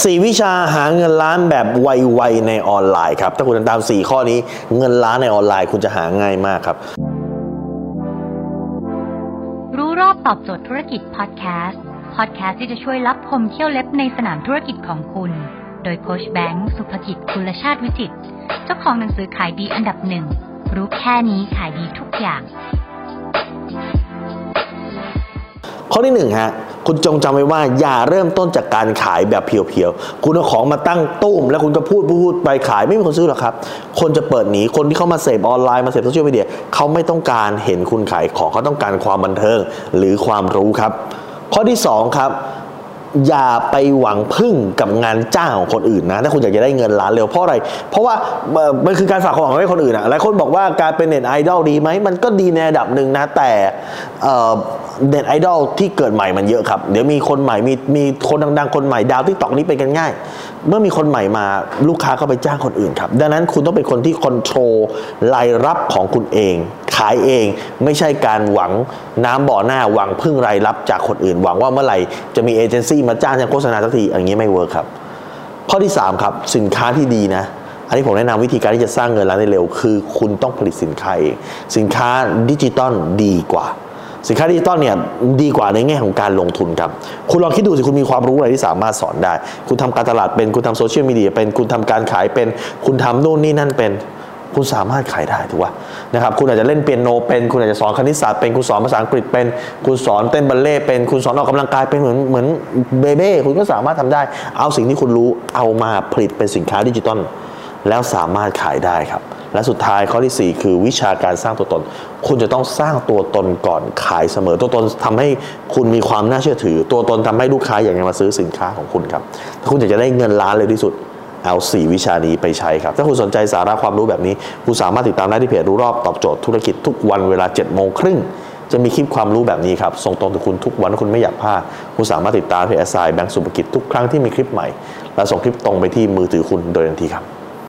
4 วิชาหาเงินล้านแบบไวๆในออนไลน์ครับถ้าคุณทำตาม 4 ข้อนี้เงินล้านในออนไลน์คุณจะหาง่ายมากครับ รู้รอบตอบโจทย์ธุรกิจพอดแคสต์พอดแคสต์ที่จะช่วยรับพมเที่ยวเล็บในสนามธุรกิจของคุณ โดยโคชแบงค์สุภกิจคุณชาติวิจิตเจ้าของหนังสือขายดีอันดับหนึ่งรู้แค่นี้ขายดีทุกอย่าง ข้อที่หนึ่งฮะคุณจงจำไว้ว่าอย่าเริ่มต้นจากการขายแบบเพียวๆ คุณเอาของมาตั้งตู้มแล้วคุณก็พูดพูดไปขายไม่มีคนซื้อหรอกครับ คนจะเปิดหนีคนที่เข้ามาเสพออนไลน์มาเสพโซเชียลมีเดียเขาไม่ต้องการเห็นคุณขายของเขาต้องการความบันเทิงหรือความรู้ครับ ข้อที่สองครับ อย่าไปหวังพึ่งกับงานจ้างของคนอื่นนะถ้าคุณอยากจะได้เงินล้านเร็วเพราะอะไร เพราะว่ามันคือการฝากความหวังไว้ให้คนอื่นอะหลายคนบอกว่าการเป็นเน็ตไอดอลดีไหมมันก็ดีในระดับหนึ่งนะ แต่เอ่อเน็ตไอดอลที่เกิดใหม่มันเยอะครับ เดี๋ยวมีคนใหม่มีมีคนดังๆ คนใหม่ดาว TikTok นี้เป็นกันง่าย เมื่อมีคนใหม่มาลูกค้าก็ไปจ้างคนอื่นครับ ดังนั้นคุณต้องเป็นคนที่ control รายรับของคุณเองายเอง ไม่ใช่การหวังน้ำบ่อหน้าหวังพึ่งรายรับจากคนอื่น หวังว่าเมื่อไหร่จะมีเอเจนซี่มาจ้างจะโฆษณาสักทีอย่างนี้ไม่ work ครับ ข้อที่ 3 ครับสินค้าที่ดีนะอันนี้ผมแนะนำวิธีการที่จะสร้างเงินล้านได้เร็ว คือคุณต้องผลิตสินค้าเอง สินค้าดิจิตอลดีกว่า สินค้าดิจิตอลเนี่ยดีกว่าในแง่ของการลงทุนครับ คุณลองคิดดูสิคุณมีความรู้อะไรที่สามารถสอนได้ คุณทำการตลาดเป็น คุณทำโซเชียลมีเดียเป็น คุณทำการขายเป็น คุณทำนู่นนี่นั่นเป็น คุณสามารถขายได้ถูกป่ะนะครับคุณอาจจะเล่นเปียโนเป็น คุณอาจจะสอนคณิตศาสตร์เป็นคุณสอนภาษาอังกฤษเป็น คุณสอนเต้นบัลเล่เป็นคุณสอนออกกำลังกายเป็นเหมือนเหมือนเบเบ้คุณก็สามารถทำได้ เอาสิ่งที่คุณรู้เอามาผลิตเป็นสินค้าดิจิตอลแล้วสามารถขายได้ครับ และสุดท้ายข้อที่ 4 คือวิชาการสร้างตัวตน คุณจะต้องสร้างตัวตนก่อนขายเสมอ ตัวตนทำให้คุณมีความน่าเชื่อถือ ตัวตนทำให้ลูกค้าอยากจะมาซื้อสินค้าของคุณครับถ้าคุณอยากจะได้เงินล้านเร็วที่สุด เอา 4 วิชานี้ไปใช้ครับ ถ้าคุณสนใจสาระความรู้แบบนี้ คุณสามารถติดตามได้ที่เพจรู้รอบตอบโจทย์ธุรกิจทุกวันเวลา7โมงครึ่งจะมีคลิปความรู้แบบนี้ครับ ส่งตรงถึงคุณทุกวันถ้าคุณไม่อยากพลาด คุณสามารถติดตามเพจแอสไซแบงก์สุภกิจทุกครั้งที่มีคลิปใหม่ และส่งคลิปตรงไปที่มือถือคุณโดยทันทีครับ